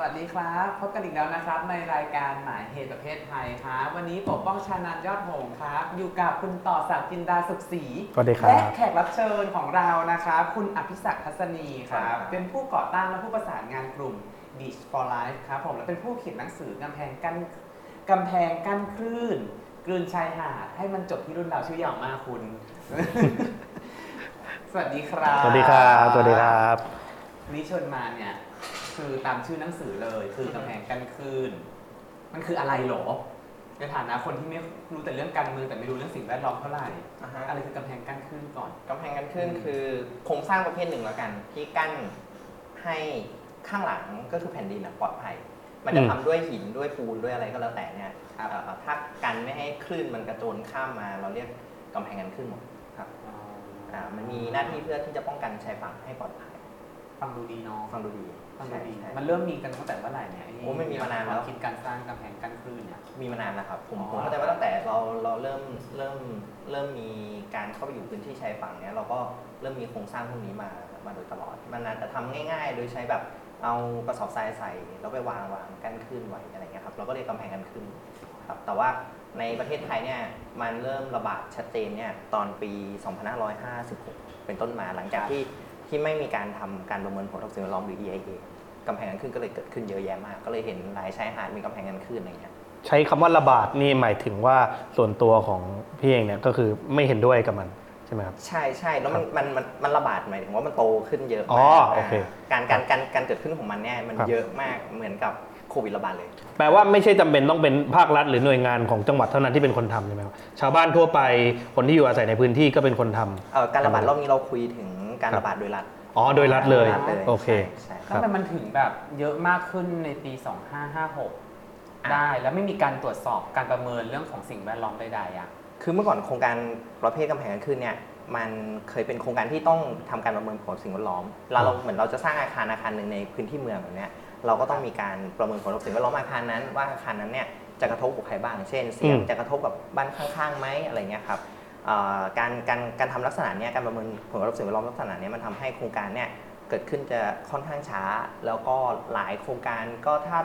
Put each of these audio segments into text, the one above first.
วัสดีครับ พบกันอีกแล้วนะครับ ในรายการหมายเหตุประเภทไทยครับวันนี้ปกป้องชานันยอดหงส์ครับ อยู่กับคุณต่อศักดิ์จินดาสุขศรีสวัสดีครับ และแขกรับเชิญของเรานะครับคุณอภิศักดิ์ทัศนีครับครับ เป็นผู้ก่อตั้งและผู้ประสานงานกลุ่ม Beach for Life ครับผมและเป็นผู้เขียนหนังสือกำแพงกั้นกำแพงกั้นคลื่นกลืนชายหาดให้มันจบที่รุ่นเราชื่อยาวมากคุณ สวัสดีครับ สวัสดีครับ สวัสดีครับวันนี้เชิญมาเนี่ย คือตามชื่อหนังสือเลยคือกำแพงกั้นคลื่นมันคืออะไรหรอ ในฐานะคนที่ไม่รู้แต่เรื่องการเมืองแต่ไม่รู้เรื่องสิ่งแวดล้อมเท่าไหร่อ่าฮะ อะไรคือกำแพงกั้นคลื่นก่อน กำแพงกันขึ้นอืม คือโครงสร้างประเภทหนึ่งแล้วกัน ที่กั้นให้ข้างหลังก็คือแผ่นดินอะปลอดภัย มันจะอืม ทำด้วยหินด้วยปูนด้วยอะไรก็แล้วแต่เนี่ยเอ่อถ้ากันไม่ให้คลื่นมันกระโจนข้ามมา เราเรียกกำแพงกันขึ้นหมดครับอ่ามันมีหน้าที่เพื่อที่จะป้องกันชายฝั่งให้ปลอดภัย ฟังดูดีเนาะฟังดูดี ฟังดูดีใช่มันเริ่มมีกันตั้งแต่เมื่อไหร่เนี่ยโอ้ไม่มีมานานแล้ว คิดการสร้างกำแพงกั้นคลื่นเนี่ย มีมานานแล้วครับ ผมอ๋อ ผมเข้าใจว่าตั้งแต่เราเราเริ่มเริ่มเริ่มมีการเข้าไปอยู่พื้นที่ชายฝั่งเนี้ยเราก็เริ่มมีโครงสร้างพวกนี้มามาโดยตลอด มันอาจจะทำง่าย ๆ โดยใช้แบบเอากระสอบทรายใส่แล้วไปวางวางกั้นขึ้นไว้อะไรเงี้ยครับเราก็เรียกกำแพงกันขึ้นครับแต่ว่าในประเทศไทยเนี่ยมันเริ่มระบาดชัดเจนเนี่ยตอนปี 2556 เป็นต้นมาหลังจากที่ ที่ไม่มีการทำการประเมินผลทางสิ่งแวดล้อมหรือ EIA กำแพงกันขึ้นก็เลยเกิดขึ้นเยอะแยะมาก ก็เลยเห็นหลายชายหาดมีกำแพงกันขึ้นอะไรเงี้ยใช้คำว่าระบาดนี่หมายถึงว่าส่วนตัวของพี่เองเนี่ยก็คือไม่เห็นด้วยกับมันใช่ไหมครับใช่ใช่แล้วมันมันมันมันระบาดหมายถึงว่ามันโตขึ้นเยอะอ๋อมากโอเคการการการการเกิดขึ้นของมันเนี่ยมันครับเยอะมากเหมือนกับโควิดระบาดเลย แปลว่าไม่ใช่จำเป็นต้องเป็นภาครัฐหรือหน่วยงานของจังหวัดเท่านั้นที่เป็นคนทำใช่ไหมครับชาวบ้านทั่วไปคนที่อยู่อาศัยในพื้นที่ก็เป็นคนทำเอ่อการระบาดรอบนี้เราคุยถึง การระบาดโดยรัฐ อ๋อ โดยรัฐเลยรัฐเลย โอเค ใช่ครัทำบไมมันถึงแบบเยอะมากขึ้นในปี 2556 ได้แล้วไม่มีการตรวจสอบการประเมินเรื่องของสิ่งแวดล้อมใดๆอะ คือเมื่อก่อนโครงการประเภทกำแพงกันขึ้นเนี่ยมันเคยเป็นโครงการที่ต้องทำการประเมินผลสิ่งแวดล้อมเราเราเหมือนเราจะสร้างอาคารอาคารหนึ่งในพื้นที่เมืองแบบเนี้ยเราก็ต้องมีการประเมินผลสิ่งแวดล้อมอาคารนั้น ว่าอาคารนั้นเนี่ยจะกระทบกับใครบ้าง เช่น เสียงอืม จะกระทบกับบ้านข้างๆไหมอะไรเงี้ยครับเอ่อ การการการทำลักษณะเนี้ยการประเมินผลกระทบสิ่งแวดล้อมลักษณะเนี้ยมันทำให้โครงการเนี่ยเกิดขึ้นจะค่อนข้างช้า แล้วก็หลายโครงการก็ถ้า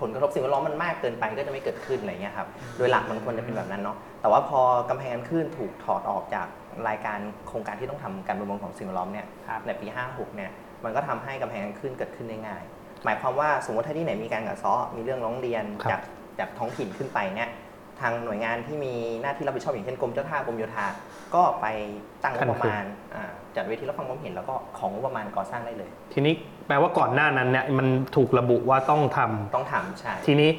ผลกระทบสิ่งแวดล้อมมันมากเกินไปก็จะไม่เกิดขึ้นอะไรเงี้ยครับโดยหลักมันควรจะเป็นแบบนั้นเนาะแต่ว่าพอกำแพงกันขึ้นถูกถอดออกจากรายการโครงการที่ต้องทำการประเมินของสิ่งแวดล้อมเนี่ยครับในปี 56เนี่ยมันก็ทำให้กำแพงกันขึ้นเกิดขึ้นได้ง่ายหมายความว่าสมมติถ้าที่ไหนมีการกัดเซาะมีเรื่องร้องเรียนครับจากจากท้องถิ่นขึ้นไปเนี่ย ทางหน่วยงานที่มีหน้าที่รับผิดชอบอย่างเช่นกรมเจ้าท่ากรมโยธา ก็ไปตั้งงบประมาณอ่าจัดเวทีรับฟังความเห็นแล้วก็ของงบประมาณก่อสร้างได้เลย ทีนี้แปลว่าก่อนหน้านั้นเนี่ยมันถูกระบุว่าต้องทำต้องทำใช่ทีนี้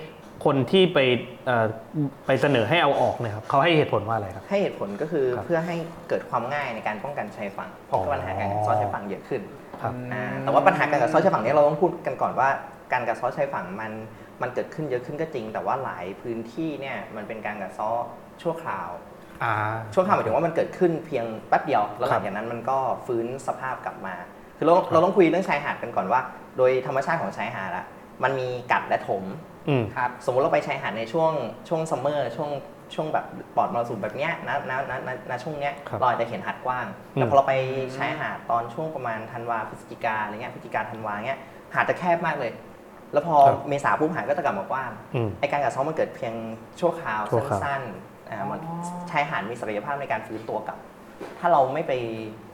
คนที่ไปเอ่อไปเสนอให้เอาออกเนี่ยครับเขาให้เหตุผลว่าอะไรครับ ให้เหตุผลก็คือครับเพื่อให้เกิดความง่ายในการป้องกันชายฝั่งเพราะอ๋อ ปัญหาการกัดเซาะชายฝั่งเยอะขึ้นครับ อ่าแต่ว่าปัญหาการกัดเซาะชายฝั่งเนี้เราต้องพูดกันก่อนว่า การกัดเซาะชายฝั่งมัน มันเกิดขึ้นเยอะขึ้นก็จริง แต่ว่าหลายพื้นที่เนี่ยมันเป็นการกัดเซาะชั่วคราวอ่าชั่วคราวหมายถึงว่ามันเกิดขึ้นเพียงแป๊บเดียวแล้วหครัลับงจากนั้นมันก็ฟื้นสภาพกลับมา คือเราเราต้องคุยเรื่องชายหาดกันก่อนว่า โดยธรรมชาติของชายหาดอะมันมีกัดและถมอืมครับสมมติเราไปชายหาดในช่วงช่วงซัมเมอร์ช่วงช่วงแบบปลอดมรสุมแบบเนี้ยนะนะนะนะนะช่วงเนี้ยครับเราอาจจะเห็นหาดกว้างอืมแต่พอเราไปชายหาดตอนช่วงประมาณธันวาพฤศจิกาอะไรเงี้ยพฤศจิกาธันวาเงี้ยหาดจะแคบมากเลย แล้วพอครับเมษาปุ๊บหาดก็จะกลับมากว้างอืมไอการกัดเซาะมันเกิดเพียงชั่วคราวชั่วคราว สั้นๆอ่ามันอ๋อ ชายหาดมีศักยภาพในการฟื้นตัวกลับ ถ้าเราไม่ไป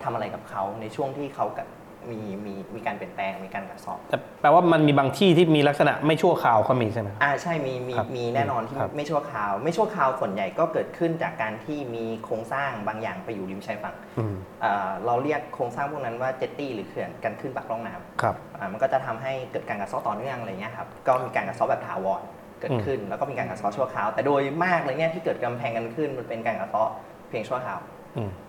ทำอะไรกับเขาในช่วงที่เขากับ มีมีมีการเปลี่ยนแปลงมีการกัดเซ้อแต่แปลว่ามันมีบางที่ที่มีลักษณะไม่ชั่วคราวก็มีใช่ไหมครับอ่าใช่มีมีครับมีแน่นอนที่ครับ ไม่ชั่วคราว ไม่ชั่วคราวส่วนใหญ่ก็เกิดขึ้นจากการที่มีโครงสร้างบางอย่างไปอยู่ริมชายฝั่งอืมอ่าเราเรียกโครงสร้างพวกนั้นว่าเจตตี้หรือเขื่อนกันขึ้นปากร่องน้ำ ครับ อ่ามันก็จะทำให้เกิดการกัดเซ้อต่อเนื่องอะไรเงี้ยครับ ก็มีการกัดเซ้อแบบถาวรเกิดขึ้น แล้วก็มีการกัดเซ้อชั่วคราว แต่โดยมากเลยเนี่ยที่เกิดกำแพงกันขึ้นมันเป็นการกัดเซ้อเพียงชั่วคราวอืม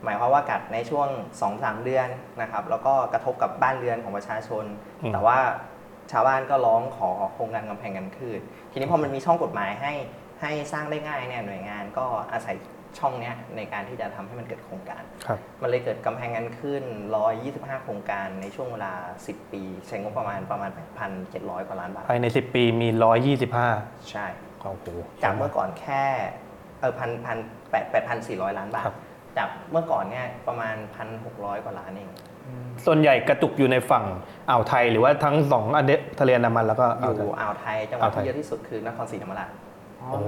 หมายความว่ากัดในช่วง2-3เดือนนะครับ แล้วก็กระทบกับบ้านเรือนของประชาชนอืมแต่ว่าชาวบ้านก็ร้องขอโครงการกำแพงกันขึ้นทีนี้พอมันมีช่องกฎหมายให้ให้สร้างได้ง่ายเนี่ยหน่วยงานก็อาศัยช่องเนี้ยในการที่จะทำให้มันเกิดโครงการครับมันเลยเกิดกำแพงกันขึ้น 125 โครงการในช่วงเวลา 10 ปี ใช้งบประมาณประมาณ 8,700 กว่าล้านบาท ภายใน 10 ปีมี 125 ใช่ โอ้โห จากเมื่อก่อนแค่เออพันพันแปดแปดพันสี่ร้อยล้านบาทครับ จากเมื่อก่อนเนี่ยประมาณ 1,600 กว่าล้านเอง ส่วนใหญ่กระจุกอยู่ในฝั่งอ่าวไทยหรือว่าทั้งสองอันเดทะเลอันดามันแล้วก็ออ่าวไทยยู่อ่าวไทยจังหวัดอ่าวไทยที่เยอะที่สุดคือนครศรีธรรมราชโอ้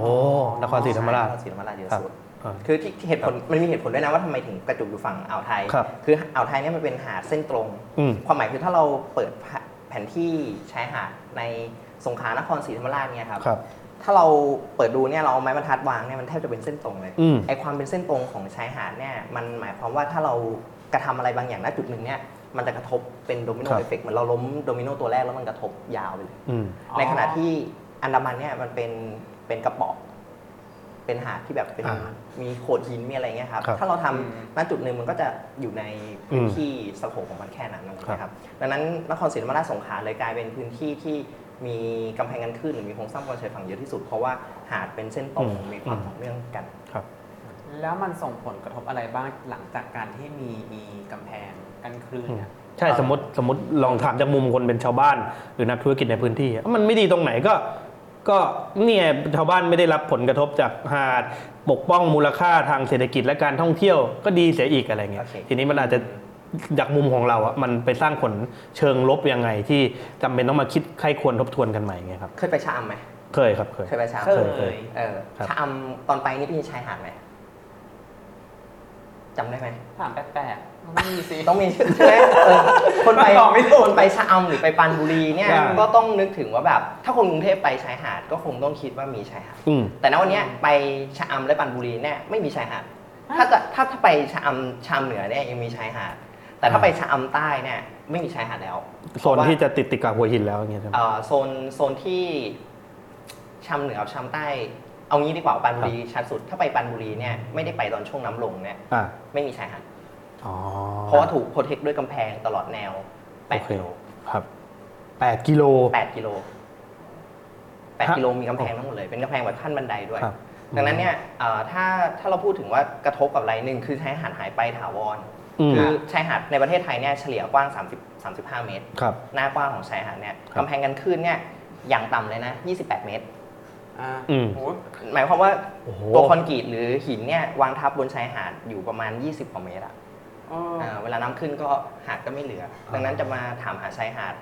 นครศรีธรรมราชนครศรีธรรมราชเยอะครับสุดอ่าคือที่ที่เหตุผลมันมีเหตุผลด้วยนะว่าทำไมถึงกระจุกอยู่ฝั่งอ่าวไทยครับคืออ่าวไทยเนี่ยมันเป็นหาดเส้นตรงอืมความหมายคือถ้าเราเปิดแผนที่ชายหาดในสงขลานครศรีธรรมราชเนี่ยครับครับ ถ้าเราเปิดดูเนี่ยเราเอาไม้บรรทัดวางเนี่ยมันแทบจะเป็นเส้นตรงเลยอืม ไอความเป็นเส้นตรงของชายหาดเนี่ยมันหมายความว่าถ้าเรากระทำอะไรบางอย่างณจุดหนึ่งเนี่ยมันจะกระทบเป็นโดมิโนครับเอฟเฟกต์เหมือนเราล้มโดมิโนตัวแรกแล้วมันกระทบยาวไปเลย อืม อ๋อ ในขณะที่อันดามันเนี่ยมันเป็นเป็นกระเปาะเป็นหาดที่แบบเป็นอ่ามีโขดหินมีอะไรเงี้ยครับ ครับถ้าเราทำอืมณจุดหนึ่งมันก็จะอยู่ในพื้นอืมที่สโคปของมันแค่นั้นอะไรครับเงี้ยครับ ดังนั้นนครศรีธรรมราชสงขลาเลยกลายเป็นพื้นที่ที่ มีกำแพงกันคลื่นหรือมีโครงสร้างบนชายฝั่งเยอะที่สุด เพราะว่าหาดเป็นเส้นตรงมีความต่อเนื่องกัน ครับ แล้วมันส่งผลกระทบอะไรบ้างหลังจากการที่มีมีกำแพงกั้นคลื่นเนี่ย ใช่สมมติสมมติลองถามจากมุมคนเป็นชาวบ้าน หรือนักธุรกิจในพื้นที่อะมันไม่ดีตรงไหนก็ ก็เนี่ยชาวบ้านไม่ได้รับผลกระทบจากหาดปกป้องมูลค่าทางเศรษฐกิจและการท่องเที่ยวก็ดีเสียอีกอะไรเงี้ยโอเค ทีนี้มันอาจจะ จากมุมของเราอะมันไปสร้างผลเชิงลบยังไงที่จำเป็นต้องมาคิดใครควรทบทวนกันใหม่เงี้ยครับ เคยไปชะอำไหมเคยครับเคย เคยไปชะอำเคเคยยเออครับ ชะอำตอนไปนี่เป็นชายหาดไหมจำได้ไหม ถามแปลกๆไม่มีสิ ต้องมีใช่ไหมเออคนไปตอบไม่ถูก คนไปชะอำหรือไปปรานบุรีเนี่ย ใช่ ก็ต้องนึกถึงว่าแบบ ถ้าคนกรุงเทพไปชายหาดก็คงต้องคิดว่ามีชายหาด อืม แต่ณวันเนี้ยไปชะอำและปรานบุรีเนี่ยไม่มีชายหาด ถ้าจะถ้าถ้าไปชะอำชะอำเหนือเนี่ยยังมีชายหาด แต่ถ้าอ่าไปชะอำใต้เนี่ยไม่มีชายหาดแล้วโซนที่จะติดติดกับหัวหินแล้วอย่างเงี้ยใช่ไหม เอ่อโซนโซนที่ชะอำเหนือกับชะอำใต้ เอางี้ดีกว่าปรานบุรีชัดสุด ถ้าไปปรานบุรีเนี่ยไม่ได้ไปตอนช่วงน้ำลงเนี่ยอ่าไม่มีชายหาดอ๋อเพราะว่าถูก protect ด้วยกำแพงตลอดแนวโอเค 8 กิโลครับแปดกิโล8กิโล8กิโลมีกำแพงทั้งหมดเลยเป็นกำแพงแบบขั้นบันไดด้วย ครับ ดังนั้นเนี่ยเอ่อถ้าถ้าเราพูดถึงว่ากระทบกับอะไรหนึ่งคือชายหาดหายไปถาวรอืม คือชายหาดในประเทศไทยเนี่ยเฉลี่ยกว้าง 30 35 เมตร ครับ หน้ากว้างของชายหาดเนี่ยครับ กำแพงกันคลื่นเนี่ยอย่างต่ำเลยนะ 28 เมตร อ่าอืมโหหมายความว่าโอ้โห ตัวคอนกรีตหรือหินเนี่ยวางทับบนชายหาดอยู่ประมาณ 20 กว่าเมตรอะเอออ่าเวลาน้ำขึ้นก็หาดก็ไม่เหลือ ดังนั้นจะมาถามหาชายหาด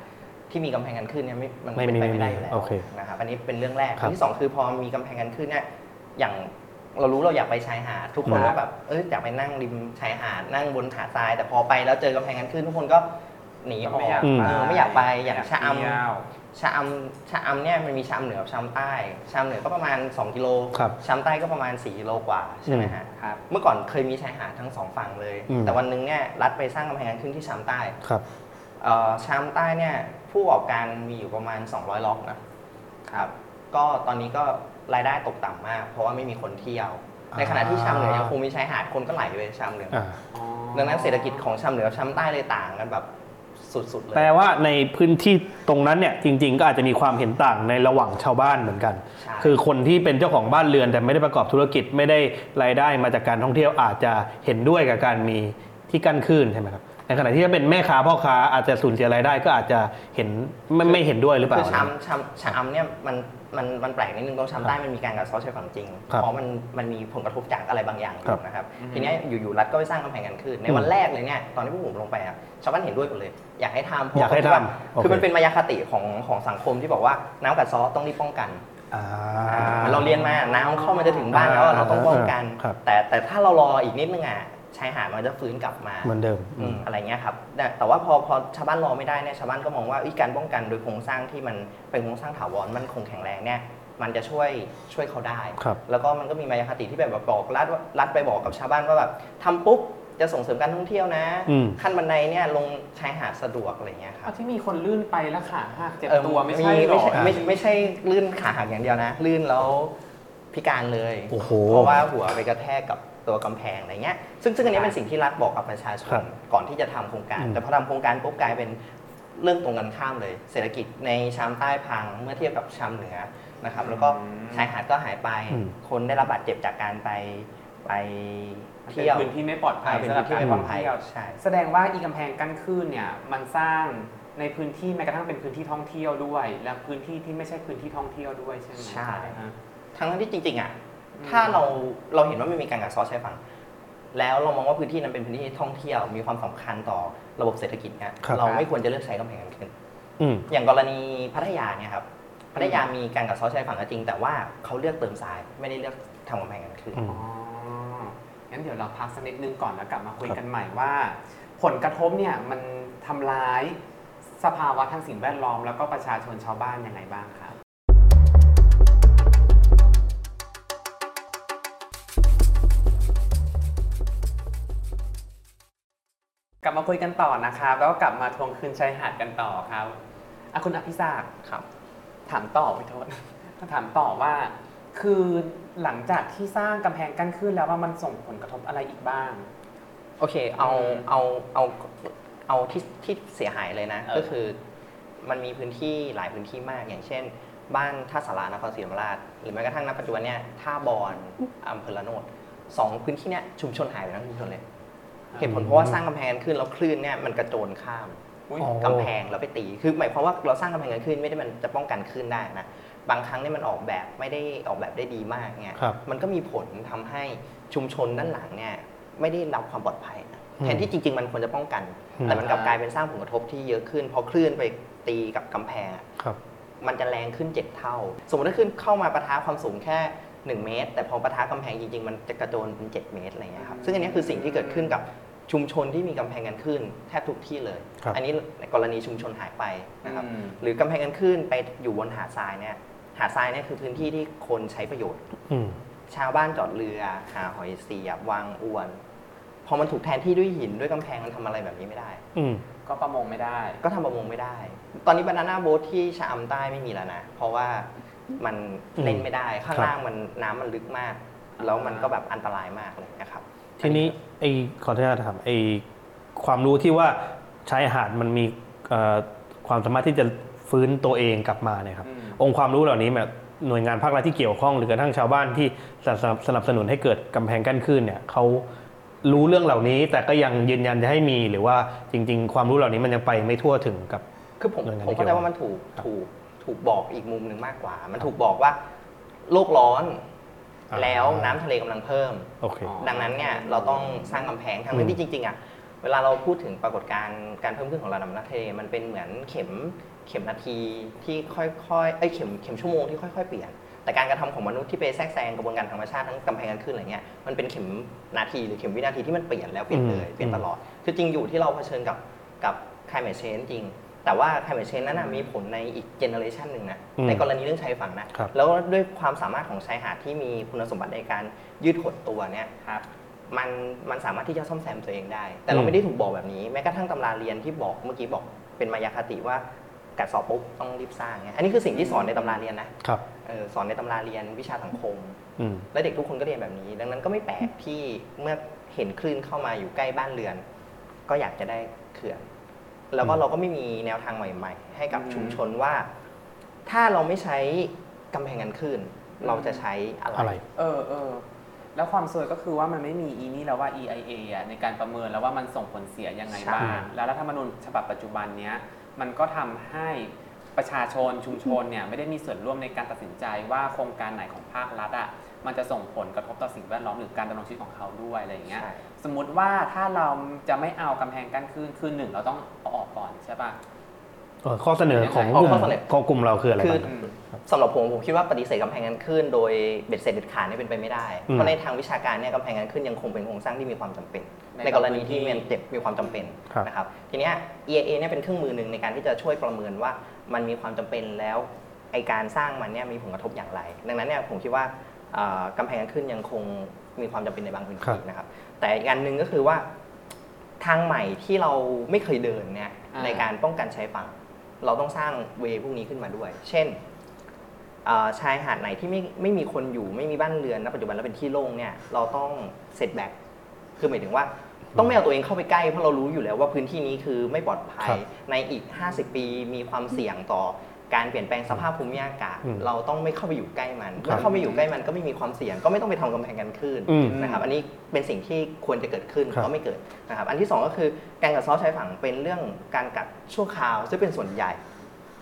ที่มีกำแพงกันขึ้นเนี่ยไม่มันไม่เป็นมีไปไม่ไม่ได้มีอยู่แล้วโอเคนะครับอันนี้เป็นเรื่องแรกครับ อันที่สองคือพอมีกำแพงกันขึ้นเนี่ยอย่าง เรารู้เราอยากไปชายหาดทุกคนอืมก็แบบเอออยากไปนั่งริมชายหาดนั่งบนหาดทรายแต่พอไปแล้วเจอกำแพงกันขึ้นทุกคนก็หนีออกไม่อยากอืมเออไม่อยากไปอย่างชะอำ เที่ยว ชะอำชะอำเนี่ยมันมีชะอำเหนือกับชะอำใต้ชะอำเหนือก็ประมาณ 2 กิโลครับชะอำใต้ก็ประมาณ 4 กิโลกว่าใช่ไหมฮะครับ เมื่อก่อนเคยมีชายหาดทั้งสองฝั่งเลย อืม แต่วันหนึงเนี่ยรัฐไปสร้างกำแพงกันขึ้นที่ชะอำใต้ครับ เอ่อชะอำใต้เนี่ยผู้ประกอบการมีอยู่ประมาณ 200 ล็อกนะครับ ก็ตอนนี้ก็ รายได้ตกต่ำมาก เพราะว่าไม่มีคนเที่ยว ในขณะที่ชะอำเหนือยังคงมีชายหาดคนก็ไหลไปชะอำเหนือออ่าอ๋อดังนั้นเศรษฐกิจของชะอำเหนือกับชะอำใต้เลยต่างกันแบบสุดๆเลยแปลว่าในพื้นที่ตรงนั้นเนี่ยจริง ๆ ก็อาจจะมีความเห็นต่างในระหว่างชาวบ้านเหมือนกันใช่คือคนที่เป็นเจ้าของบ้านเรือนแต่ไม่ได้ประกอบธุรกิจไม่ได้รายได้มาจากการท่องเที่ยวอาจจะเห็นด้วยกับการมีที่กั้นคลื่นใช่ไหมครับในขณะที่ถ้าเป็นแม่ค้าพ่อค้าอาจจะสูญเสียรายได้ก็อาจจะเห็นไม่ไม่เห็นด้วยหรือเปล่าคือชามชามชามเนี่ยมัน มันมันแปลกนิดนึงตรงชามใต้มันมีการกัดเซาะชายฝั่งจริง ครับเพราะมันมันมีผลกระทบจากอะไรบางอย่างอครับยู่นะครับทีเนี้ยอยู่ๆรัฐก็ไปสร้างกำแพงกันขึ้นในวันแรกเลยเนี่ยตอนที่พวกผมลงไปอะชาวบ้านเห็นด้วยหมดเลย อยากให้ทำเพระอยากให้คิดว่ทำโอเคคือมันเป็นมายาคติของของสังคมที่บอกว่าน้ำกัดเซาะต้องรีบป้องกัน อ่า เราเรียนมาน้ำเข้ามาจะถึงบ้านแล้วเราต้องป้องกัน ครับ แต่แต่ถ้าเรารออีกนิดนึงอะ ชายหาดมันจะฟื้นกลับมาเหมือนเดิมอืมอะไรเงี้ยครับแต่แต่ว่าพอพอชาวบ้านรอไม่ได้เนี่ยชาวบ้านก็มองว่าเอ้ยการป้องกันโดยโครงสร้างที่มันเป็นโครงสร้างถาวรมันคงแข็งแรงเนี่ยมันจะช่วยช่วยเขาได้ ครับ แล้วก็มันก็มีมายาคติที่แบบบอกรัฐว่ารัฐไปบอกกับชาวบ้านว่าแบบทำปุ๊บจะส่งเสริมการท่องเที่ยวนะ อืม ขั้นบันไดเนี่ยลงชายหาดสะดวกอะไรเงี้ยครัเอาบที่มีคนลื่นไปแล้วขาหักเจ็บเออตัวไม่ใช่หรไม่อใช่ไม่ใช่ไม่ใช่ลื่นขาหักอย่างเดียวนะ ลื่นแล้วพิการเลย โอ้โห เพราะว่าหัวไปกระแทกกับ ตัวกำแพงอะไรเงี้ยซึ่งซึ่งอันนี้เป็นสิ่งที่รัฐบอกกับประชาชครันบก่อนที่จะทำโครงการอืมแต่พอทำโครงการปุ๊บกลายเป็นเรื่องตรงกันข้ามเลย เศรษฐกิจในชามใต้พังเมื่อเทียบกับชามเหนือนะครับ แล้วก็อืมชายหาดก็หายไปอืมคนได้รับบาดเจ็บจากการไปไปเป็นเที่ยวพื้นที่ไม่ปลอดภัยอ่าเป็นสำหรับพื้นที่การไม่ปลอดภัยท่องเที่ยวใช่แสดงว่าอีกำแพงกั้นคลื่นเนี่ยมันสร้างในพื้นที่แม้กระทั่งเป็นพื้นที่ท่องเที่ยวด้วย และพื้นที่ที่ไม่ใช่พื้นที่ท่องเที่ยวด้วยใช่ไหมใช่ฮะทั้งที่จริงๆอะอืม ถ้าเราเราเห็นว่ามันมีการกัดเซอชายฝั่ง แล้วเรามองว่าพื้นที่นั้นเป็นพื้นที่ท่องเที่ยวมีความสำคัญต่อระบบเศรษฐกิจเนี่ยครับ เราไม่ควรจะเลือกใช้กำแพงกันขึ้น อืม อย่างกรณีพัทยาเนี่ยครับพัทยามีการกัดเซาะชายฝั่งก็จริง แต่ว่าเขาเลือกเติมทรายไม่ได้เลือกทำกำแพงกันขึ้น อืม อ๋อ งั้นเดี๋ยวเราพักสักนิดนึงก่อนแล้วกลับมาคุยกันใหม่ว่า ผลกระทบเนี่ยมันทำร้ายสภาวะทางสิ่งแวดล้อมแล้วก็ประชาชนชาวบ้านยังไงบ้างครั ลับมาคุยกันต่อนะครับ แล้วก็กลับมาทวงคืนชายหาดกันต่อครับอะคุณอภิศักดิ์ครับ ถามต่อไปโทษ ถามต่อว่า คือหลังจากที่สร้างกำแพงกั้นขึ้นแล้วว่ามันส่งผลกระทบอะไรอีกบ้าง โอเค เอาอืมเอาเอาเอาที่ที่เสียหายเลยนะ เออ ก็คือ มันมีพื้นที่หลายพื้นที่มาก อย่างเช่น บ้านท่าสารานครศรีธรรมราช หรือแม้กระทั่งณปัจจุบันเนี่ยท่าบอนอำเภอละโนดสองพื้นที่เนี่ยชุมชนหายไปทั้งชุมชนเลย เหตุผลเพราะว่าสร้างกำแพงกันขึ้นแล้วคลื่นเนี่ยมันกระโจนข้ามอุ๊ยอ๋อกำแพงแล้วไปตี คือหมายความว่าเราสร้างกำแพงกันขึ้นไม่ได้มันจะป้องกันคลื่นได้นะ บางครั้งเนี่ยมันออกแบบไม่ได้ออกแบบได้ดีมากเนี่ยครับมันก็มีผลทำให้ชุมชนด้านหลังเนี่ยไม่ได้รับความปลอดภัยนะอืมแทนที่จริง ๆ มันควรจะป้องกันอืมแต่มันกลับกลายเป็นสร้างผลกระทบที่เยอะขึ้น เพราะคลื่นไปตีกับกำแพงอะครับมันจะแรงขึ้น7เท่า สมมติถ้าขึ้นเข้ามาปะทะความสูงแค่1เมตร แต่พอปะทะกำแพงจริงๆ มันจะกระโจนเป็น 7 เมตรอะไรเงี้ยครับซึ่งอันนี้คือสิ่งที่เกิดขึ้นกับ ชุมชนที่มีกำแพงกันขึ้นแทบทุกที่เลย ครับ อันนี้ในกรณีชุมชนหายไปนะครับ อืม หรือกำแพงกันขึ้นไปอยู่บนหาดทรายเนี่ย หาดทรายเนี่ยคือพื้นที่ที่คนใช้ประโยชน์ อืม ชาวบ้านจอดเรือ หาหอยเสียบวางอวน พอมันถูกแทนที่ด้วยหินด้วยกำแพงมันทำอะไรแบบนี้ไม่ได้ อืม ก็ประมงไม่ได้ ก็ทำประมงไม่ได้ ตอนนี้บานาน่าโบ๊ทที่ชะอำใต้ไม่มีแล้วนะ เพราะว่ามันอืมเล่นไม่ได้ ข้างครับ ล่างมันน้ำมันลึกมาก แล้วมันก็แบบอันตรายมากเลยนะครับ ทีนี้ไอ้ขออนุญาตถามไอ้ความรู้ที่ว่าชายหาดมันมีเอ่อความสามารถที่จะฟื้นตัวเองกลับมาเนี่ยครับอืมองค์ความรู้เหล่านี้แบบหน่วยงานภาครัฐที่เกี่ยวข้องหรือกระทั่งชาวบ้านที่สนับสนับสนุนให้เกิดกำแพงกั้นคลื่นเนี่ยเขารู้เรื่องเหล่านี้ แต่ก็ยังยืนยันจะให้มีหรือว่าจริง ๆ ความรู้เหล่านี้มันยังไปไม่ทั่วถึงกับคือผมหน่วยงานผมที่เข้าใจเกี่ยวว่ามันถูกครับถูกถูกบอกอีกมุมหนึ่งมากกว่า มันถูกบอกว่า โลกร้อน อ่าแล้วน้ำทะเลกำลังเพิ่ม โอเคอ๋อดังนั้นเนี่ยเราต้องสร้างกำแพงทั้งอืม ที่จริงๆอะเวลาเราพูดถึงปรากฏการณ์การเพิ่มขึ้นของระดับน้ำทะเลมันเป็นเหมือนเข็มเข็มนาทีที่ค่อยๆเอ้ยเข็มเข็มชั่วโมงที่ค่อยๆเปลี่ยน แต่การกระทำของมนุษย์ที่ไปแทรกแซงกระบวนการธรรมชาติทั้งกำแพงกันคลื่นอะไรเงี้ยมันเป็นเข็มนาทีหรือเข็มวินาทีที่มันเปลี่ยนแล้วเปลี่ยนเลยอืม เปลี่ยนตลอด คือจริงอยู่ที่เราเผชิญกับกับ climate change จริง แต่ว่า climate change นั้นนะมีผลในอีก generation หนึ่งนะอืมในกรณีเรื่องชายฝั่งนะครับแล้วด้วยความสามารถของชายหาดที่มีคุณสมบัติในการยืดหดตัวเนี่ยครับมันมันสามารถที่จะซ่อมแซมตัวเองได้ แต่เราอืม ไม่ได้ถูกบอกแบบนี้แม้กระทั่งตำราเรียนที่บอกเมื่อกี้บอกเป็นมายาคติว่ากัดสอบปุ๊บต้องรีบสร้างเนี่ยอันนี้คือสิ่งที่สอนในตำราเรียนนะครับ เออสอนในตำราเรียนวิชาสังคม อืม และเด็กทุกคนก็เรียนแบบนี้ ดังนั้นก็ไม่แปลกที่เมื่อเห็นคลื่นเข้ามาอยู่ใกล้บ้านเรือน ก็อยากจะได้เขื่อน แล้วก็อืมเราก็ไม่มีแนวทางใหม่ ๆ ให้กับอืมชุมชนว่า ถ้าเราไม่ใช้กำแพงกันคลื่นเราจะใช้อะไรอะไร เออเออแล้วความซวยก็คือว่ามันไม่มีอีนี่แล้วว่า EIA อะในการประเมินแล้วว่ามันส่งผลเสียยังไงบ้างใช่แล้วรัฐธรรมนูญฉบับปัจจุบันเนี้ยมันก็ทำให้ประชาชนชุมชนเนี่ยไม่ได้มีส่วนร่วมในการตัดสินใจว่าโครงการไหนของภาครัฐอะ มันจะส่งผลกระทบต่อสิ่งแวดล้อมหรือการดำรงชีวิตของเขาด้วยอะไรอย่างเงี้ย ใช่ สมมุติว่าถ้าเราจะไม่เอากำแพงกั้นขึ้นคือหนึ่งเราต้องเอาออกก่อนใช่ป่ะ เอ่อข้อเสนอของกลุ่มข้อเสนอ ของกลุ่มเราคืออะไรคือ บ้างอืมสำหรับผมผมคิดว่าปฏิเสธกำแพงกันขึ้น โดยเบ็ดเสร็จเด็ดขาดเนี่ยเป็นไปไม่ได้ อืม เพราะในทางวิชาการเนี่ยกำแพงกันขึ้นยังคงเป็นโครงสร้างที่มีความจำเป็น ในในกรณีที่มันเจ็บมีความจำเป็นครับ นะครับทีเนี้ย EIA เนี่ยเป็นเครื่องมือหนึ่งในการที่จะช่วยประเมินว่ามันมีความจำเป็นแล้วไอการสร้างมันเนี่ยมีผลกระทบอย่างไร ดังนั้นเนี่ยผมคิดว่าเอ่อ กำแพงกันขึ้นยังคงมีความจำเป็นในบางพื้นครัที่บนะครับ แต่อีกอันหนึ่งก็คือว่าทางใหม่ที่เราไม่เคยเดินเนี่ยอ่า ในการป้องกันชายฝั่ง เราต้องสร้างเวย์พวกนี้ขึ้นมาด้วย เช่นเอ่อชายหาดไหนที่ไม่ไม่มีคนอยู่ไม่มีบ้านเรือนณปัจจุบันแล้วเป็นที่โล่งเนี่ยเราต้องเซตแบ็กคือหมายถึงว่า ต้องไม่เอาตัวเองเข้าไปใกล้เพราะเรารู้อยู่แล้วว่าพื้นที่นี้คือไม่ปลอดภัยครับ ในอีก 50 ปีมีความเสี่ยงต่อ การเปลี่ยนแปลงสภาพภูมิอากาศ อืมเราต้องไม่เข้าไปอยู่ใกล้มันครับเมื่อเข้าไปอยู่ใกล้มันก็ไม่มีความเสี่ยง ก็ไม่ต้องไปทำกำแพงกันขึ้นอืมนะครับอันนี้เป็นสิ่งที่ควรจะเกิดขึ้นครับก็ไม่เกิดนะครับอันที่สองก็คือการกัดเซาะชายฝั่งเป็นเรื่องการกัดชั่วคราวซึ่งเป็นส่วนใหญ่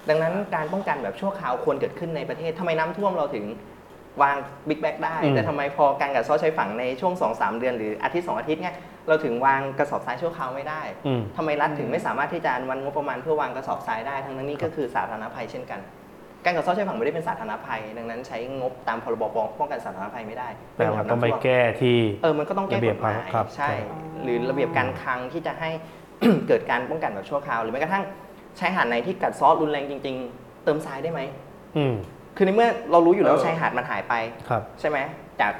ดังนั้นการป้องกันแบบชั่วคราวควรเกิดขึ้นในประเทศทำไมน้ำท่วมเราถึง วางบิ๊กแบ็กได้อืมแต่ทำไมพอการกัดเซาะชายฝั่งในช่วง 2-3 เดือนหรืออาทิตย์สองอาทิตย์เนี่ยเราถึงวางกระสอบทรายชั่วคราวไม่ได้อืมทำไมรัฐถึงไม่สามารถที่จะอนุมัติงบประมาณเพื่อวางกระสอบทรายได้ ทั้งนั้นนี่ก็คือสาธารณภัยเช่นกัน การกัดเซาะชายฝั่งไม่ได้เป็นสาธารณภัย ดังนั้นใช้งบตามพรบป้องกันสาธารณภัยไม่ได้แปลว่าต้องไปน้ำท่วมแก้ที่เออมันก็ต้องแก้ระเบีกยบฎหมายครับใช่ครับหรือระเบียบการคลังที่จะให้เกิดการป้องกันแบบชั่วคราว หรือแม้กระทั่งชายหาดไหนที่กัดเซาะรุนแรงจริง ๆ เติมทรายได้ไหมอืม คือในเมื่อเรารู้อยู่แล้วเออ ชายหาดมันหายไป ครับ ใช่ไหมจาก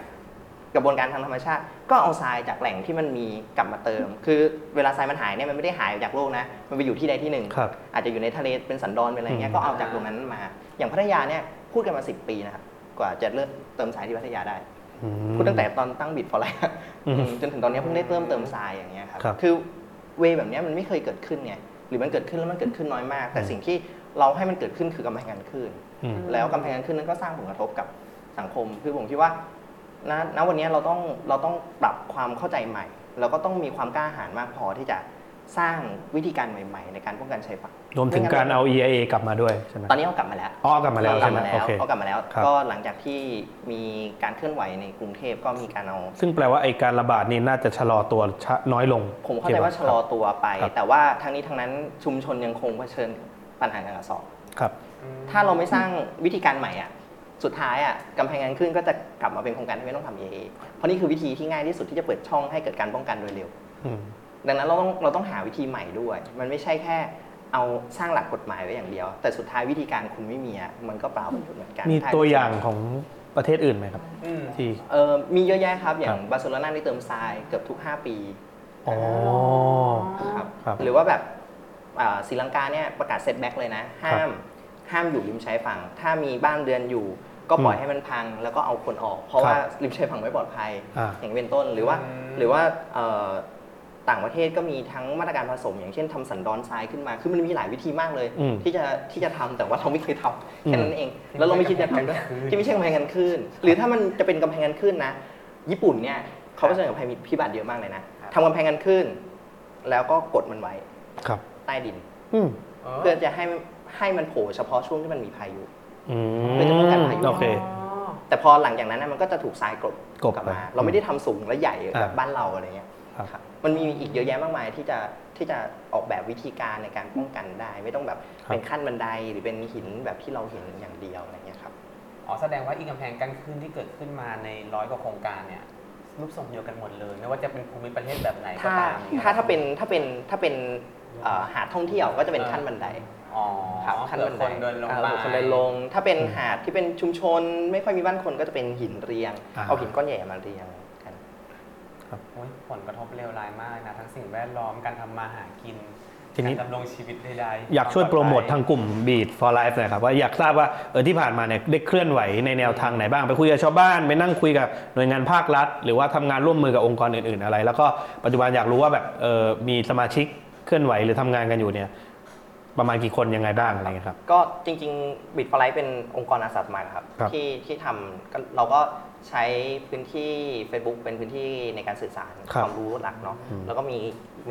กระบวนการทางธรรมชาติ ก็เอาทรายจากแหล่งที่มันมีกลับมาเติม คือเวลาทรายมันหายเนี่ยมันไม่ได้หายจากโลกนะ มันไปอยู่ที่ใดที่หนึ่ง ครับ อาจจะอยู่ในทะเลเป็นสันดอนเป็นอะไรเงี้ย อืม ก็เอาจากตรงนั้นมา อย่างพัทยาเนี่ยพูดกันมา 10 ปีนะครับ กว่าจะเริ่มเติมทรายที่พัทยาได้ อืม พูดตั้งแต่ตอนตั้งบิดฟอร์ไลท์อืมจนถึงตอนนี้เพิ่งได้เติมเติมทรายอย่างเงี้ยครับ ครับคือเวย์แบบเนี้ยมันไม่เคยเกิดขึ้นไง หรือมันเกิดขึ้นแล้วมันเกิดขึ้นน้อยมาก แต่อืม สิ่งที่ เราให้มันเกิดขึ้นคือกำแพงการขึ้น อืม แล้วกำแพงการขึ้นนั้นก็สร้างผลกระทบกับสังคม คือผมคิดว่าณณวันนี้เราต้องเราต้องปรับความเข้าใจใหม่แล้วก็ต้องมีความกล้าหาญมากพอที่จะสร้างวิธีการใหม่ ๆ ในการป้องกันชายฝั่งรวมถึงการเอา EIA กลับมาด้วยใช่ไหมตอนนี้เอากลับมาแล้วอ๋อกลับมาแล้วเอใช่กลับไหมมาแล้โอวเค เอากลับมาแล้ว ครับ ก็หลังจากที่มีการเคลื่อนไหวในกรุงเทพก็มีการเอา ซึ่งแปลว่าไอการระบาดนี่น่าจะชะลอตัวชะน้อยลงผมเข้าใจว่าชะลอตัวไป ครับแต่ว่าทั้งนี้ทั้งนั้นชุมชนยังคงเผชิญ ปัญหาการกระสอบ ครับ ถ้าเราไม่สร้างวิธีการใหม่อะสุดท้ายอะกำแพงการขึ้นก็จะกลับมาเป็นโครงการที่ไม่ต้องทำ AA เพราะนี่คือวิธีที่ง่ายที่สุดที่จะเปิดช่องให้เกิดการป้องกันโดยเร็วอืมดังนั้นเราต้องเราต้องหาวิธีใหม่ด้วย มันไม่ใช่แค่เอาสร้างหลักกฎหมายไว้อย่างเดียว แต่สุดท้ายวิธีการคุณไม่มีอะมันก็เปล่าประโยชน์เหมือนกันมีถ้ตัวอย่างของประเทศอื่นไหมครับอืมที่เออมีเยอะแยะครับ อย่างครับบาร์เซโลนานี่เติมทรายเกือบทุก 5 ปีอ๋อครับครับหรือว่าแบบอ่า ศรีลังกาเนี่ยประกาศ setback เลยนะ ห้ามห้ามอยู่ริมชายฝั่ง ถ้ามีบ้านเรือนอยู่ ก็ปล่อยอืมให้มันพังแล้วก็เอาคนออก เพราะครับว่าริมชายฝั่งไม่ปลอดภัยอ่าอย่างเป็นต้นหรือว่าอืมหรือว่าเอ่อต่างประเทศก็มีทั้งมาตรการผสม อย่างเช่นทำสันดอนทรายขึ้นมา คือมันมีหลายวิธีมากเลยอืมที่จะที่จะทำแต่ว่าเราไม่เคยทำอืมแค่นั้นเอง แล้วเราไม่คิดจะทำด้วยที่ไม่ใช่กำแพงกันขึ้น หรือถ้ามันจะเป็นกำแพงกันขึ้นนะ ญี่ปุ่นเนี่ยเขาเผชิญกับภัยพิบัติเยอะมากเลยนะทำกำแพงกันขึ้น แล้วก็กดมันไว้ครับ ใต้ดิน อืมเพื่อจะให้ให้มันโผล่เฉพาะช่วงที่มันมีพายุ อืมเพื่อจะป้องกันพายุ โอเค แต่พอหลังจากนั้นนะมันก็จะถูกทรายกลบกลบกลับมาไปเราไม่ได้ทำสูงและใหญ่อ่าแบบบ้านเราอะไรเงี้ยครับครับ มันมีอีกเยอะแยะมากมายที่จะที่จะออกแบบวิธีการในการป้องกันได้ ไม่ต้องแบบเป็นขั้นบันไดหรือเป็นหินแบบที่เราเห็นอย่างเดียวอะไรเงี้ยครับ อ๋อแสดงว่าอีกกำแพงกั้นขึ้นที่เกิดขึ้นมาในร้อยกว่าโครงการเนี่ยรูปทรงเดียวกันหมดเลย ไม่ว่าจะเป็นภูมิประเทศแบบไหนก็ถ้าตามถ้าถ้าเป็นถ้าเป็นถ้าเป็น เอ่อหาดท่องเที่ยวก็จะเป็นขั้นบันได อ๋อครับขั้นบันไดเผื่อคนเดินลงเออไปเผื่อคนเดินลง ถ้าเป็นหาดที่เป็นชุมชนไม่ค่อยมีบ้านคนก็จะเป็นหินเรียง อ่า เอาหินก้อนใหญ่มาเรียงกัน โอ้ยผลกระทบเลวร้ายมากนะ ทั้งสิ่งแวดล้อมการทำมาหากินทีนี้ การดำรงชีวิตใดๆอยากช่วยโปรโมทควทางกลุ่ม Beat for Life หน่อยครับว่าอยากทราบว่าเออที่ผ่านมาเนี่ยได้เคลื่อนไหวในแนวทางไหนบ้าง ไปคุยกับชาวบ้านไปนั่งคุยกับหน่วยงานภาครัฐ หรือว่าทำงานร่วมมือกับองค์กรอื่นๆอะไร แล้วก็ปัจจุบันอยากรู้ว่าแบบเออมีสมาชิก เคลื่อนไหวหรือทำงานกันอยู่เนี่ยประมาณกี่คนยังไงบ้างอะไรเงี้ยครับ ก็จริงๆบิดฟลายเป็นองค์กรอาสาสมัครครับครับที่ที่ทำก็เราก็ใช้พื้นที่ Facebook เป็นพื้นที่ในการสื่อสารครับความรู้หลักเนาะอืมแล้วก็มี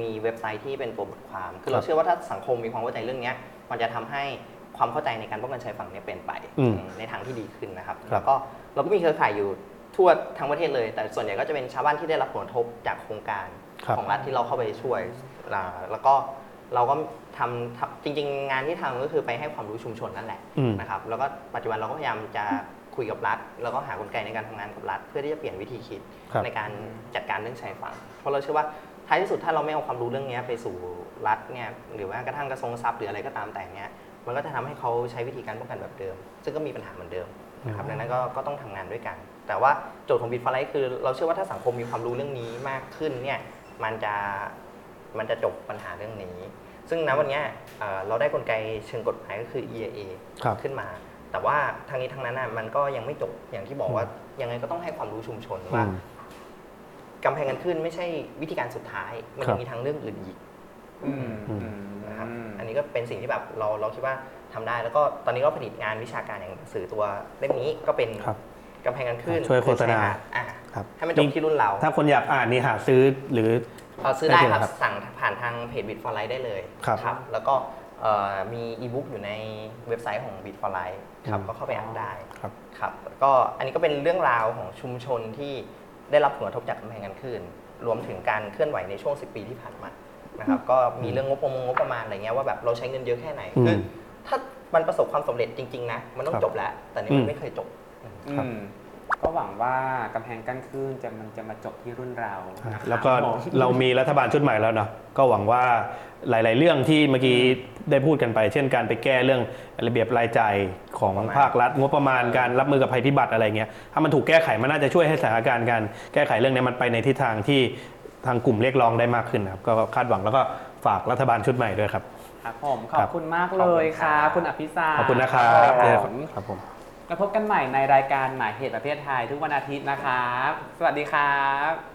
มีเว็บไซต์ที่เป็นตัวบทความ คือคเรารับเชื่อว่าถ้าสังคมมีความเข้าใจเรื่องเนี้ยมันจะทำให้ความเข้าใจในการป้องกันชายฝั่งเนี้เปลี่ยนไปอืมในทางที่ดีขึ้นนะครับครับแล้วก็เราก็มีเครือข่ายอยู่ทั่วทั้งประเทศเลย แต่ส่วนใหญ่ก็จะเป็นชาวบ้านที่ได้รับผลกระทบจากโครงการครับ ของรัฐที่เราเข้าไปช่วยอ่าแล้วก็เราก็ทำทำจริง ๆ งานที่ทำก็คือไปให้ความรู้ชุมชนนั่นแหละอืมนะครับ แล้วก็ปัจจุบันเราก็พยายามจะคุยกับรัฐ แล้วก็หากลไกในการทำงานกับรัฐ เพื่อที่จะเปลี่ยนวิธีคิดครับในการจัดการเรื่องชายฝั่งเพราะเราเชื่อว่าท้ายที่สุดถ้าเราไม่เอาความรู้เรื่องนี้ไปสู่รัฐเนี่ยหรือว่ากระทั่งกระทรวงทรัพย์หรืออะไรก็ตามแต่เนี้ยมันก็จะทำให้เขาใช้วิธีการป้องกันแบบเดิม ซึ่งก็มีปัญหาเหมือนเดิมนะครับดังนั้นก็ก็ต้องทำงานด้วยกัน แต่ว่าโจทย์ของบิทฟลายคือเราเชื่อว่าถ้าสังคมมีความรู้เรื่องนี้มากขึ้นเนี่ย มันจะมันจะจบปัญหาเรื่องนี้ ซึ่งณวันเนี้ยเอ่อเราได้กลไกเชิงกฎหมายก็คือ EIA ครับขึ้นมา แต่ว่าทางนี้ทางนั้นน่ะมันก็ยังไม่จบอย่างที่บอกว่ายังไงก็ต้องให้ความรู้ชุมชนอืว่ามกำแพงกันขึ้นไม่ใช่วิธีการสุดท้าย มันครัยับงมีทางเรื่องอื่นอีกอืมอืมอืมนะครับอันนี้ก็เป็นสิ่งที่แบบเราเราคิดว่าทำได้แล้วก็ตอนนี้ก็ผลิตงานวิชาการอย่างหนังสือตัวเล่มนี้ก็เป็นครับกำแพงกันขึ้นช่วยโฆษณาอะ ครับให้มันจบที่รุ่นเรา ถ้าคนอยากอ่านนี่หาซื้อหรือ เอ่อซื้อได้ได้ที่ไหนครับครับสั่งผ่านทางเพจ Bit for Life ได้เลยครับแล้วก็เอ่อมีอีบุ๊กอยู่ในเว็บไซต์ของ Bit for Life ครับ อืม ก็เข้าไปอ่านได้ครับ ครับก็อันนี้ก็เป็นเรื่องราวของชุมชนที่ได้รับผลกระทบจากกำแพงกันคลื่น รวมถึงการเคลื่อนไหวในช่วง 10 ปีที่ผ่านมานะครับ ก็มีเรื่องงบประมาณงบประมาณอะไรเงี้ยว่าแบบเราใช้เงินเยอะแค่ไหนอืมคือถ้ามันประสบความสำเร็จจริง ๆ นะ มันต้องครับจบแล้ว แต่นี่อืมันม ไม่เคยจบ อืม ก็หวังว่ากำแพงกั้นคลื่นจะมันจะมาจบที่รุ่นเรานะครับแล้วก็ผมเรามีรัฐบาลชุดใหม่แล้วเนาะก็หวังว่าหลาย ๆ เรื่องที่เมื่อกี้ได้พูดกันไป เช่นการไปแก้เรื่องระเบียบรายจ่ายของประมาณภาครัฐงบประมาณการรับมือกับภัยพิบัติอะไรเงี้ยถ้ามันถูกแก้ไขมันน่าจะช่วยให้สถานการณ์การแก้ไขเรื่องนี้มันไปในทิศทางที่ทางกลุ่มเรียกร้องได้มากขึ้นนะครับก็คาดหวังแล้วก็ฝากรัฐบาลชุดใหม่ด้วยครับ ครับผมขอบคุณมากเลยค่ะ คุณอภิสารขอบคุณนะครับผม ครับผม แล้วพบกันใหม่ในรายการหมายเหตุประเทศไทยทุกวันอาทิตย์นะครับ สวัสดีครับ